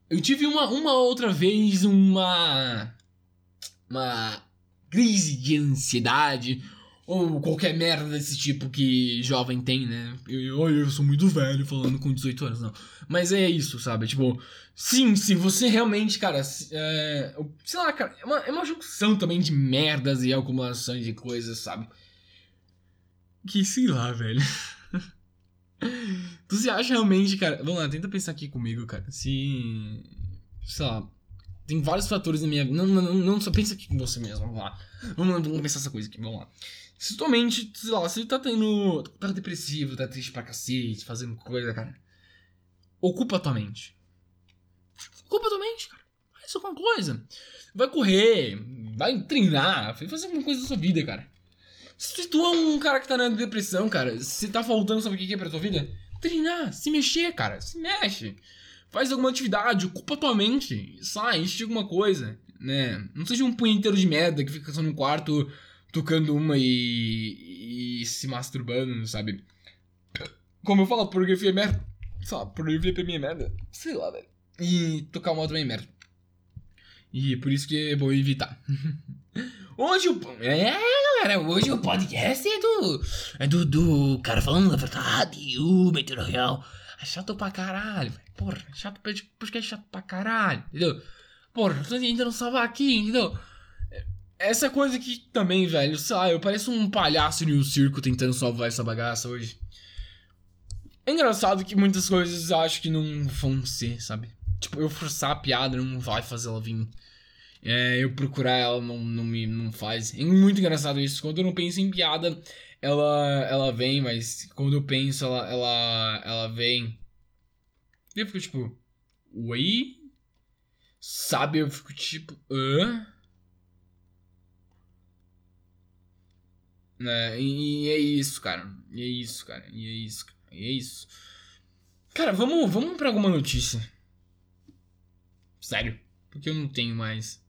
eu tive uma, uma outra vez uma. Uma crise de ansiedade ou qualquer merda desse tipo que jovem tem, né? Eu, eu sou muito velho falando com 18 anos, não. Mas é isso, sabe? Tipo, sim, se você realmente, cara, é, sei lá, cara, é uma, é uma junção também de merdas e acumulações de coisas, sabe? Que sei lá, velho. [LAUGHS] tu se acha realmente, cara. Vamos lá, tenta pensar aqui comigo, cara. Se. Sei lá. Tem vários fatores na minha vida. Não, não, não, só pensa aqui com você mesmo. Vamos lá. Vamos, vamos pensar essa coisa aqui. Vamos lá. Se tua mente, sei lá, se tá tendo. tá depressivo, tá triste pra cacete, fazendo coisa, cara. Ocupa tua mente. Ocupa tua mente, cara. Faz alguma coisa. Vai correr, vai treinar, vai fazer alguma coisa da sua vida, cara. Se tu é um cara que tá na depressão, cara, se tá faltando, sabe o que é pra tua vida? Treinar, se mexer, cara. Se mexe. Faz alguma atividade, ocupa tua mente. Sai, enche alguma coisa, né? Não seja um punheteiro de merda que fica só no quarto tocando uma e, e se masturbando, sabe? Como eu falo, pornografia é merda. Sei lá, pornografia pra mim é merda. Sei lá, velho. E tocar uma também é merda. E por isso que é bom evitar. [LAUGHS] hoje o. É, galera, hoje o podcast é do. É do, do cara falando a verdade, o Meteoro Real. É chato pra caralho, velho. Porra, é chato, porque é chato pra caralho, entendeu? Porra, tô tentando salvar aqui, entendeu? Essa coisa que também, velho, sei lá, eu pareço um palhaço em um circo tentando salvar essa bagaça hoje. É engraçado que muitas coisas acho que não vão ser, sabe? Tipo, eu forçar a piada não vai fazer ela vir. É, eu procurar ela não, não me não faz. É muito engraçado isso. Quando eu não penso em piada, ela ela vem, mas quando eu penso, ela ela, ela vem. Eu fico tipo, oi? Sabe? Eu fico tipo, hã? É, e é isso, cara. E é isso, cara. E é isso, cara. E é isso. Cara, vamos, vamos pra alguma notícia. Sério. Porque eu não tenho mais.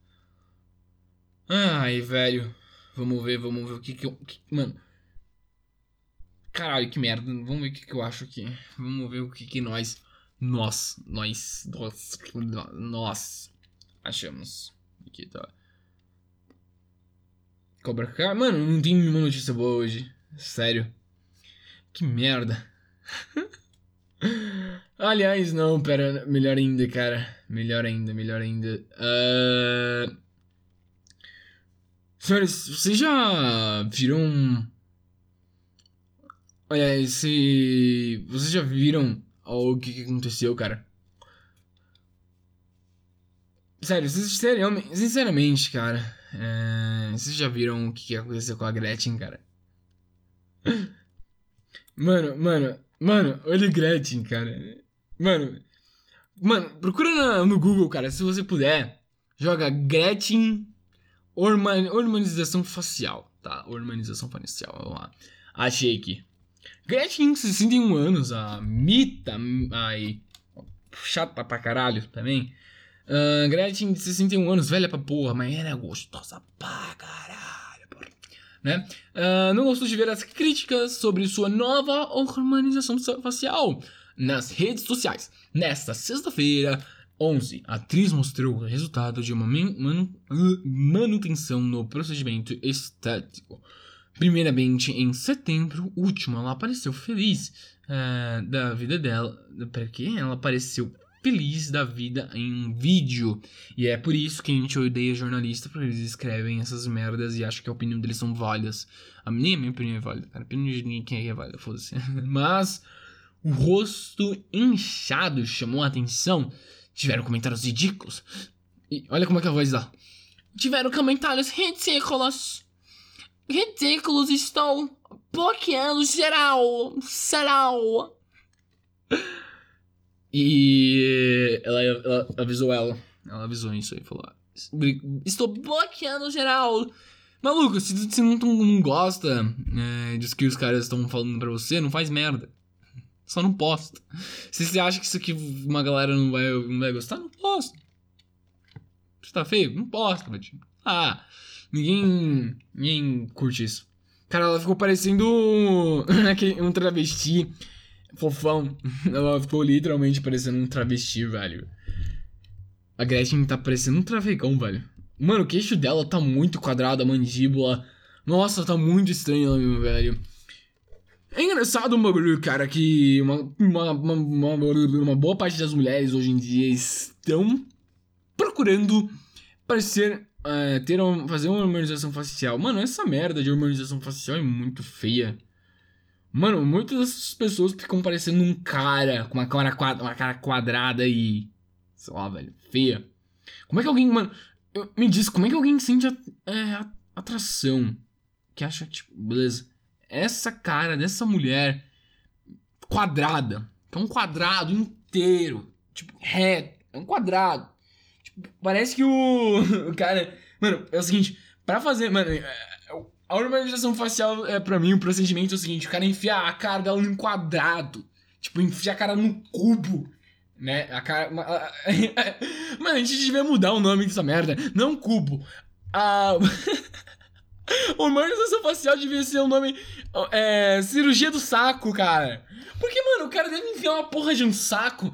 Ai, velho. Vamos ver, vamos ver o que que eu. Que, mano. Caralho, que merda. Vamos ver o que que eu acho aqui. Vamos ver o que que nós. Nós. Nós. Nós. Nós. Achamos. Aqui tá. Cobra Kai. Mano, não tem nenhuma notícia boa hoje. Sério. Que merda. [LAUGHS] Aliás, não, pera. Melhor ainda, cara. Melhor ainda, melhor ainda. Uh... Senhores, vocês já viram. Olha, esse. Vocês já viram o que, aconteceu, cara? Sério, sinceramente, cara. É... Vocês já viram o que, que aconteceu com a Gretchen, cara? Mano, mano, mano, olha Gretchen, cara. Mano, mano, procura no Google, cara, se você puder. Joga Gretchen Hormonização facial, tá? Hormonização facial, vamos lá. Achei aqui. Gretchen, 61 anos, a Mita, ai, chata pra caralho também. Uh, Gretchen, 61 anos, velha pra porra, mas era gostosa pra caralho, porra. Né? Uh, não gostou de ver as críticas sobre sua nova hormonização facial nas redes sociais. Nesta sexta-feira, 11. A atriz mostrou o resultado de uma manutenção no procedimento estético. Primeiramente, em setembro último, ela apareceu feliz uh, da vida dela. Porque ela apareceu feliz da vida em um vídeo. E é por isso que a gente odeia jornalista, porque eles escrevem essas merdas e acham que a opinião deles são válidas. A minha, minha opinião é válida, cara. A opinião de ninguém é válida, foda-se. [LAUGHS] Mas o rosto inchado chamou a atenção Tiveram comentários ridículos. E olha como é que a voz dá. Tiveram comentários ridículos. Ridículos, estou bloqueando geral. Geral. E ela, ela, avisou ela. Ela avisou isso aí, falou. Estou bloqueando geral. Maluco, se você não, não gosta é, disso que os caras estão falando pra você, não faz merda. Só não posta. Se você acha que isso aqui uma galera não vai, não vai gostar, não posta. Você tá feio? Não posta, mas tipo, Ah, ninguém. Ninguém curte isso. Cara, ela ficou parecendo um [LAUGHS] travesti fofão. [LAUGHS] Ela ficou literalmente parecendo um travesti, velho. A Gretchen tá parecendo um travecão, velho. Mano, o queixo dela tá muito quadrado, a mandíbula. Nossa, tá muito estranho, velho. É engraçado um bagulho, cara, que uma, uma, uma, uma, boa parte das mulheres hoje em dia estão procurando parecer. Uh, ter uma, fazer uma harmonização facial. Mano, essa merda de harmonização facial é muito feia. Mano, muitas dessas pessoas ficam parecendo um cara com uma cara, quadra, uma cara quadrada e. sei lá, velho, feia. Como é que alguém, mano. Me diz, como é que alguém sente a, é, atração? Que acha, tipo, beleza essa cara dessa mulher quadrada, que é um quadrado inteiro, tipo, reto, é um quadrado. Parece que o, [LAUGHS] o cara. Mano, é o seguinte, para fazer. Mano, é, a normalização facial é para mim o procedimento é o seguinte: o cara enfia a cara dela num quadrado. Tipo, enfia a cara num cubo. Né? A cara. [LAUGHS] Mano, a gente devia mudar o nome dessa merda. Não cubo. A. [LAUGHS] Humanização facial devia ser o um nome. É. Cirurgia do saco, cara. Porque, mano, o cara deve enfiar uma porra de um saco,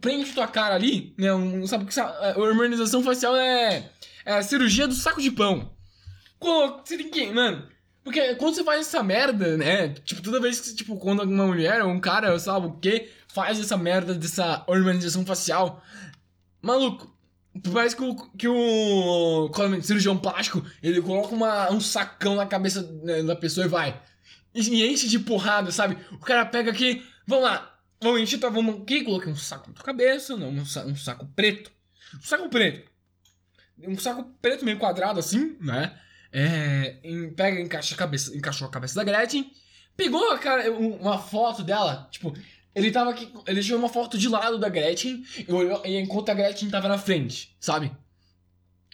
prende tua cara ali, né? Um, sabe que a humanização facial é. É a cirurgia do saco de pão. Você tem que. Mano. Porque quando você faz essa merda, né? Tipo, toda vez que, tipo, quando uma mulher ou um cara, sabe o quê, faz essa merda dessa organização facial, maluco, parece que o, que o cirurgião plástico, ele coloca uma, um sacão na cabeça né, da pessoa e vai. E enche de porrada, sabe? O cara pega aqui, vamos lá, encher, tá, vamos aqui, coloquei um saco na tua cabeça, não, um, saco, um saco preto. Um saco preto. Um saco preto meio quadrado assim, né? É, em, pega, encaixa a cabeça, encaixou a cabeça da Gretchen, pegou a cara, uma foto dela, tipo, ele tava aqui, ele tirou uma foto de lado da Gretchen e, olhou, e enquanto a Gretchen tava na frente, sabe?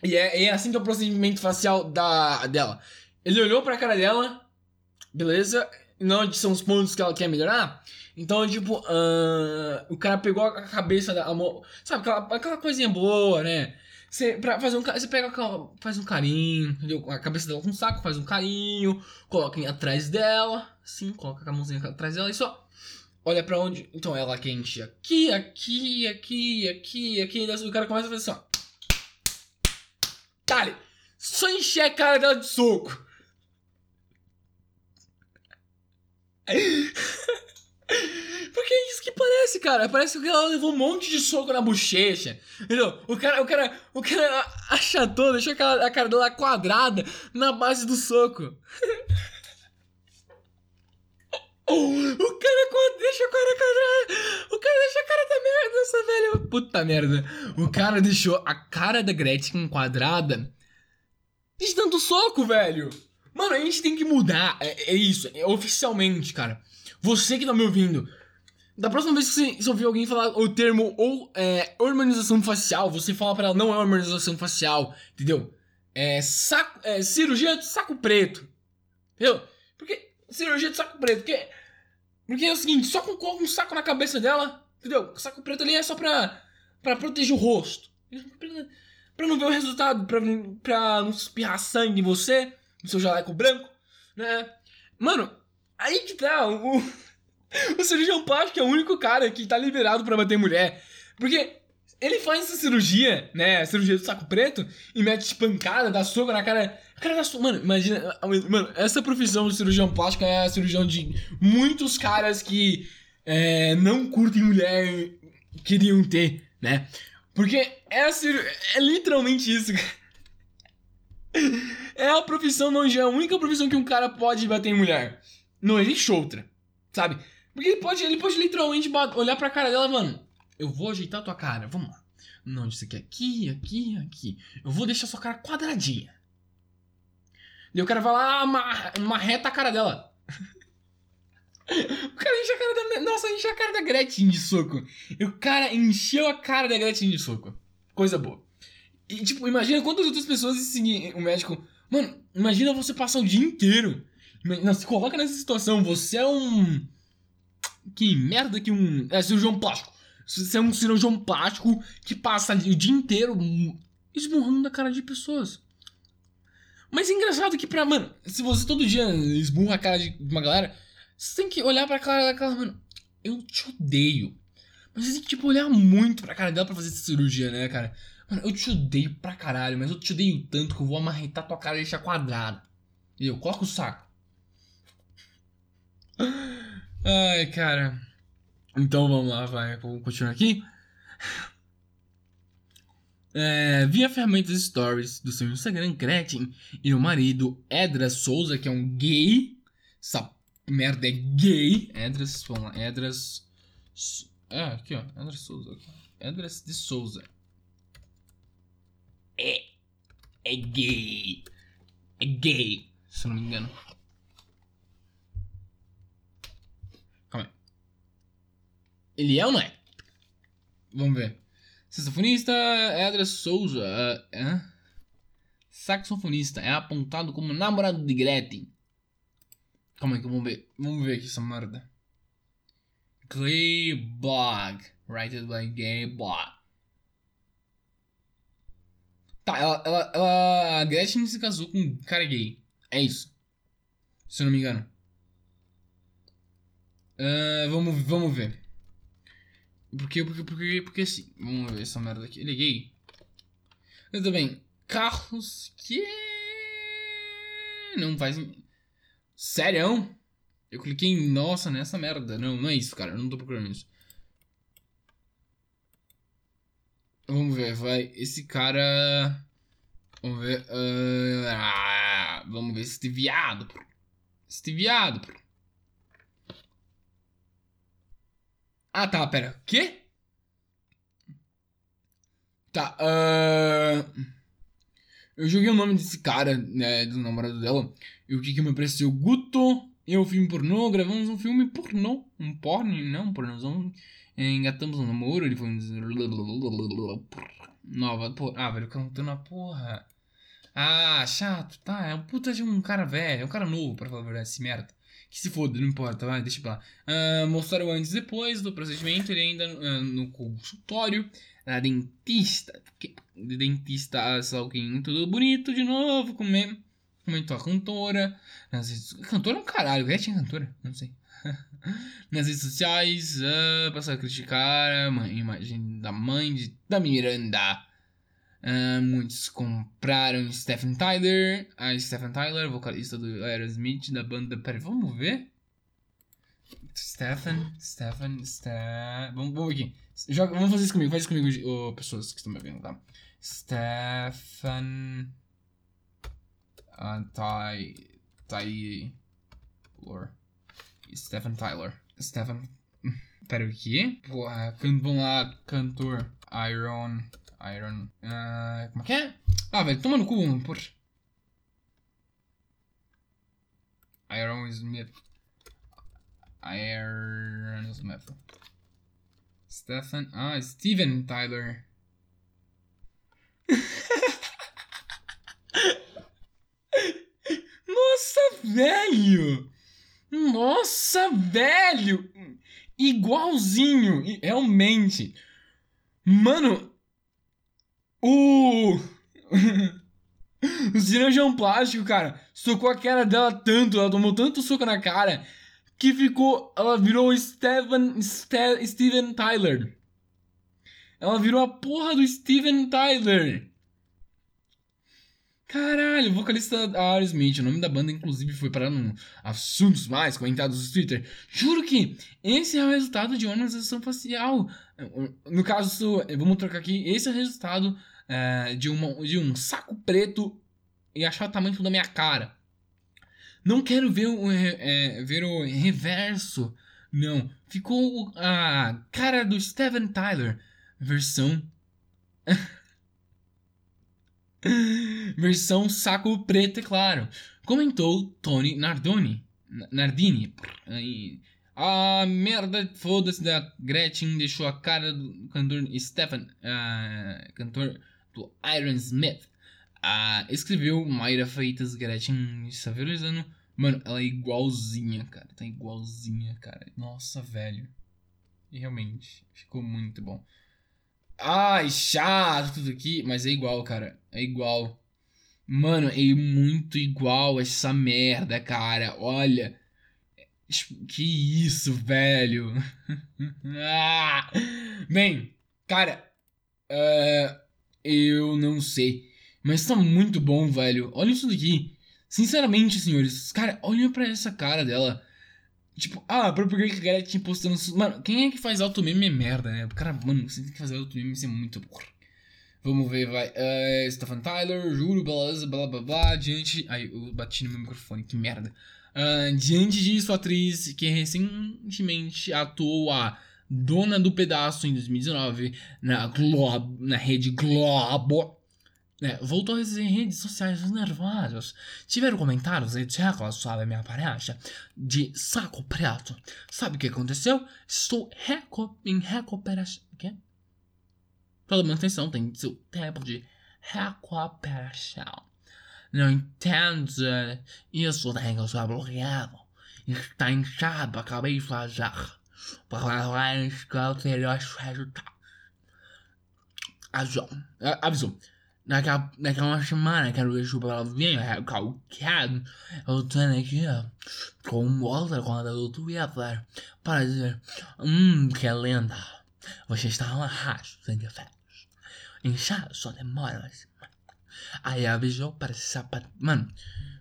E é, é assim que é o procedimento facial da, dela. Ele olhou pra cara dela, beleza, não onde são os pontos que ela quer melhorar. Então, tipo, uh, o cara pegou a cabeça da. A, sabe, aquela, aquela coisinha boa, né? Você, pra fazer um, você pega, faz um carinho, entendeu? A cabeça dela com um saco, faz um carinho, coloca atrás dela, assim, coloca a mãozinha atrás dela e só olha pra onde. Então ela quente aqui, aqui, aqui, aqui, aqui, e o cara começa a fazer assim, ó. Dale! Só encher a cara dela de soco. [LAUGHS] Porque é isso que parece, cara. Parece que ela levou um monte de soco na bochecha. Entendeu? O cara, o cara, o cara [LAUGHS] achatou, deixou a cara dela quadrada na base do soco. [LAUGHS] O cara deixa a cara quadrada. O cara deixa a cara da merda, essa velha. Puta merda. O cara deixou a cara da Gretchen quadrada de tanto soco, velho. Mano, a gente tem que mudar. É, é isso, é oficialmente, cara. Você que tá me ouvindo, da próxima vez que você, ouvir alguém falar o termo ou é, harmonização facial, você fala pra ela, não é harmonização facial, entendeu? É, saco, é cirurgia de saco preto. Entendeu? Porque. Cirurgia de saco preto, porque. Porque é o seguinte, só com um saco na cabeça dela, entendeu? O saco preto ali é só pra. pra proteger o rosto. Pra não ver o resultado, pra, pra não espirrar sangue em você, no seu jaleco branco, né? Mano, Aí que tá, o, [LAUGHS] o cirurgião plástico é o único cara que tá liberado para bater mulher. Porque ele faz essa cirurgia, né? Cirurgia do saco preto, e mete espancada, dá soco na cara. cara dá soco. Mano, imagina. Mano, essa profissão de cirurgião plástico é a cirurgião de muitos caras que é, não curtem mulher queriam ter, né? Porque é, a cir... é literalmente isso, [LAUGHS] É a profissão, não é a única profissão que um cara pode bater em mulher. Não existe outra, sabe? Porque ele pode, ele pode literalmente olhar pra cara dela, mano. Eu vou ajeitar tua cara, vamos lá. Não, isso aqui, aqui, aqui, aqui. Eu vou deixar sua cara quadradinha. E o cara vai lá, marreta a cara dela. [LAUGHS] o cara enche a cara da. Nossa, enche a cara da Gretchen de soco. E o cara encheu a cara da Gretchen de soco. Coisa boa. E, tipo, imagina quantas outras pessoas seguem o médico. Mano, imagina você passar o dia inteiro não, se coloca nessa situação, você é um. Que merda que um. É cirurgião plástico. Você é um cirurgião plástico que passa o dia inteiro esmurrando na cara de pessoas. Mas é engraçado que pra. Mano, se você todo dia esmurra a cara de uma galera, você tem que olhar pra cara daquela. Mano, eu te odeio. Mas você tem que, tipo, olhar muito pra cara dela pra fazer essa cirurgia, né, cara? Mano, eu te odeio pra caralho, mas eu te odeio tanto que eu vou amarretar tua cara e deixar quadrada. Entendeu? Coloca o saco. Ai, cara. Então vamos lá, vai. Vamos continuar aqui. É, via ferramentas stories do seu Instagram, Gretchen e o marido Edras Souza, que é um gay. Essa merda é gay. Edras, vamos lá, Edras. É, aqui ó, Edras Souza. Edras de Souza. É. É gay. É gay, se não me engano. Ele é ou não é? Vamos ver. Saxofonista Edra Souza. É? Saxofonista é apontado como namorado de Gretchen. Calma aí que vamos ver. Vamos ver aqui essa merda. Bog. Written by Gay Bog. Tá, ela, ela, ela. A Gretchen se casou com um cara gay. É isso. Se eu não me engano. Uh, vamos, vamos ver. Porque, porque, porque, porque assim. Vamos ver essa merda aqui. É gay. Eu também. Carlos que. Não faz. Sério? Eu cliquei em nossa nessa merda. Não, não é isso, cara. Eu não tô procurando isso. Vamos ver, vai. Esse cara. Vamos ver. Uh... Ah, vamos ver este viado. Este viado. Ah, tá, pera. Quê? Tá, uh... Eu joguei o nome desse cara, né, do namorado dela. E o que que me apareceu? Guto e o filme pornô. Gravamos um filme pornô. Um porno, não, um pornozão. Engatamos um namoro. Ele foi um... Nova, porra. Ah, velho, cantando a porra. Ah, chato, tá. É um puta de um cara velho. É um cara novo, pra falar a verdade, esse merda. Que se foda, não importa, vai, deixa pra lá. Uh, mostraram antes e depois do procedimento, ele ainda uh, no consultório, na dentista. De dentista, sei lá tudo bonito de novo, comer. Comentou a cantora. Nas redes... Cantora é um caralho, é cantora? Não sei. [LAUGHS] nas redes sociais, uh, passaram a criticar a mãe, imagem da mãe de Tami Miranda. Uh, muitos compraram Stephen Tyler. A Stephen Tyler, vocalista do Aerosmith, da banda. Pera, vamos ver? Stephen, Stephen, Stephen. Vamos, vamos aqui. Joga, vamos fazer isso comigo, faz isso comigo, oh, pessoas que estão me ouvindo, tá? Stephen. Uh, Ty. Tyler. Stephen Tyler. Stephen. Pera, o quê? Vamos lá, cantor. Iron. Iron. Uh, como é que é? Ah, velho, toma no cu, por. Iron Smith. Iron Smith. Stephen. Ah, Steven Tyler. [LAUGHS] Nossa, velho! Nossa, velho! Igualzinho! Realmente! Mano, o. [LAUGHS] o cirurgião plástico, cara, socou a cara dela tanto, ela tomou tanto soco na cara, que ficou. Ela virou Steven, Ste, Steven Tyler. Ela virou a porra do Steven Tyler. Caralho, vocalista da Aerosmith, o nome da banda inclusive foi para no assuntos mais comentados no Twitter. Juro que esse é o resultado de harmonização facial. No caso, vamos trocar aqui, esse é o resultado é, de, uma, de um saco preto e achar o tamanho da minha cara. Não quero ver o, é, ver o reverso. Não. Ficou a cara do Steven Tyler. Versão. [LAUGHS] versão saco preto, é claro. Comentou Tony Nardoni. Nardini. A merda, foda-se da Gretchen deixou a cara do cantor Stefan. Uh, cantor do Iron Smith. Ah, escreveu Mayra Freitas Gretchen Saverizano. Mano, ela é igualzinha, cara. Tá igualzinha, cara. Nossa, velho. E realmente, ficou muito bom. Ai, chato tudo aqui. Mas é igual, cara. É igual. Mano, é muito igual essa merda, cara. Olha. Que isso, velho. [LAUGHS] ah! Bem, cara. Uh, eu não sei. Mas tá muito bom, velho. Olha isso daqui. Sinceramente, senhores. Cara, olha pra essa cara dela. Tipo, ah, por que a galera tinha postando. Mano, quem é que faz auto meme é merda, né? Cara, mano, você tem que fazer auto meme, isso é muito porra. Vamos ver, vai. Uh, Stephen Tyler, juro, beleza, blá blá blá. Diante. Ai, eu bati no meu microfone, que merda. Uh, diante disso, a atriz que recentemente atuou a dona do pedaço em 2019 na Globo, na rede Globo. É, voltou em redes sociais nervosas. Tiveram comentários ridículos sobre a minha aparência de saco preto. Sabe o que aconteceu? Estou reco em recuperação. O quê? Toda manutenção tem seu tempo de recuperação. Não entendo isso, tenho só bloqueado. Está inchado, acabei de fazer para ter os resultados. Avisou. Avisou. Naquela, naquela semana que eu vejo pela vinha recalcado, eu tenho aqui com outra conta do Twitter para dizer: Hum, que linda. Você está lá raso, sem defeitos. Inchado só demora uma semana. Aí avisou para sapato. Mano,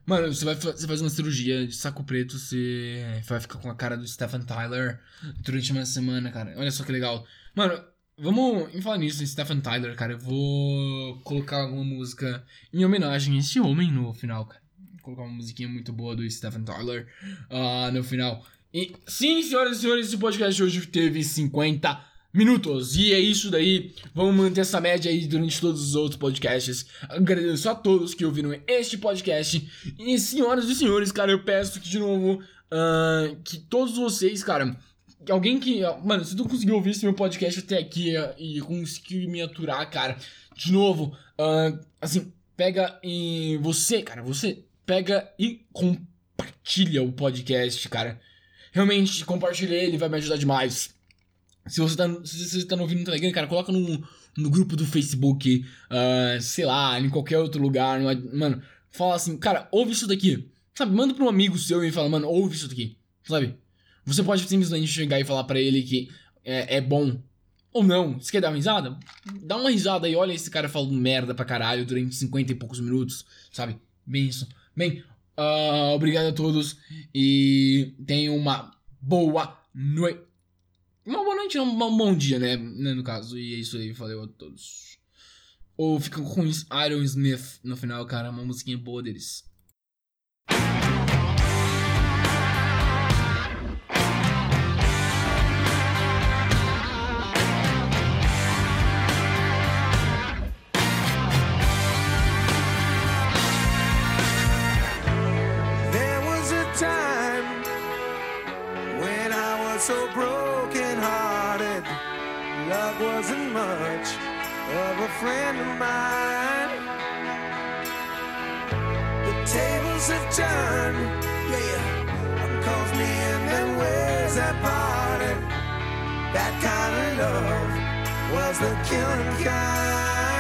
Mano, você vai você faz uma cirurgia de saco preto, você vai ficar com a cara do Stephen Tyler durante uma semana, cara. Olha só que legal. Mano, vamos em falar nisso, em Stephen Tyler, cara. Eu vou colocar alguma música em homenagem a esse homem no final, cara. Vou colocar uma musiquinha muito boa do Stephen Tyler ah, no final. E sim, senhoras e senhores, esse podcast hoje teve 50 minutos. E é isso daí. Vamos manter essa média aí durante todos os outros podcasts. Agradeço a todos que ouviram este podcast. E senhoras e senhores, cara, eu peço que de novo ah, que todos vocês, cara. Alguém que. Mano, se tu conseguiu ouvir esse meu podcast até aqui ah, e conseguiu me aturar, cara, de novo, ah, assim, pega em. Você, cara, você pega e compartilha o podcast, cara. Realmente, compartilha ele, vai me ajudar demais. Se você tá, se você tá ouvindo no Telegram, cara, coloca no, no grupo do Facebook, ah, sei lá, em qualquer outro lugar. no- mano, fala assim, cara, ouve isso daqui. Sabe, manda pra um amigo seu e fala, mano, ouve isso daqui. Sabe? Você pode simplesmente chegar e falar pra ele que é, é bom. Ou não. Você quer dar uma risada? Dá uma risada e olha esse cara falando merda pra caralho durante 50 e poucos minutos. Sabe? Bem isso. Bem, ah, obrigado a todos e tenham uma boa noite. Uma boa noite, um bom dia, né? né, No caso, e é isso aí, valeu a todos. Ou ficam com Iron Smith no final, cara, uma musiquinha boa deles. So. Love wasn't much of a friend of mine. The tables have turned, yeah. One calls me and then where's that parted? That kind of love was the killing kind.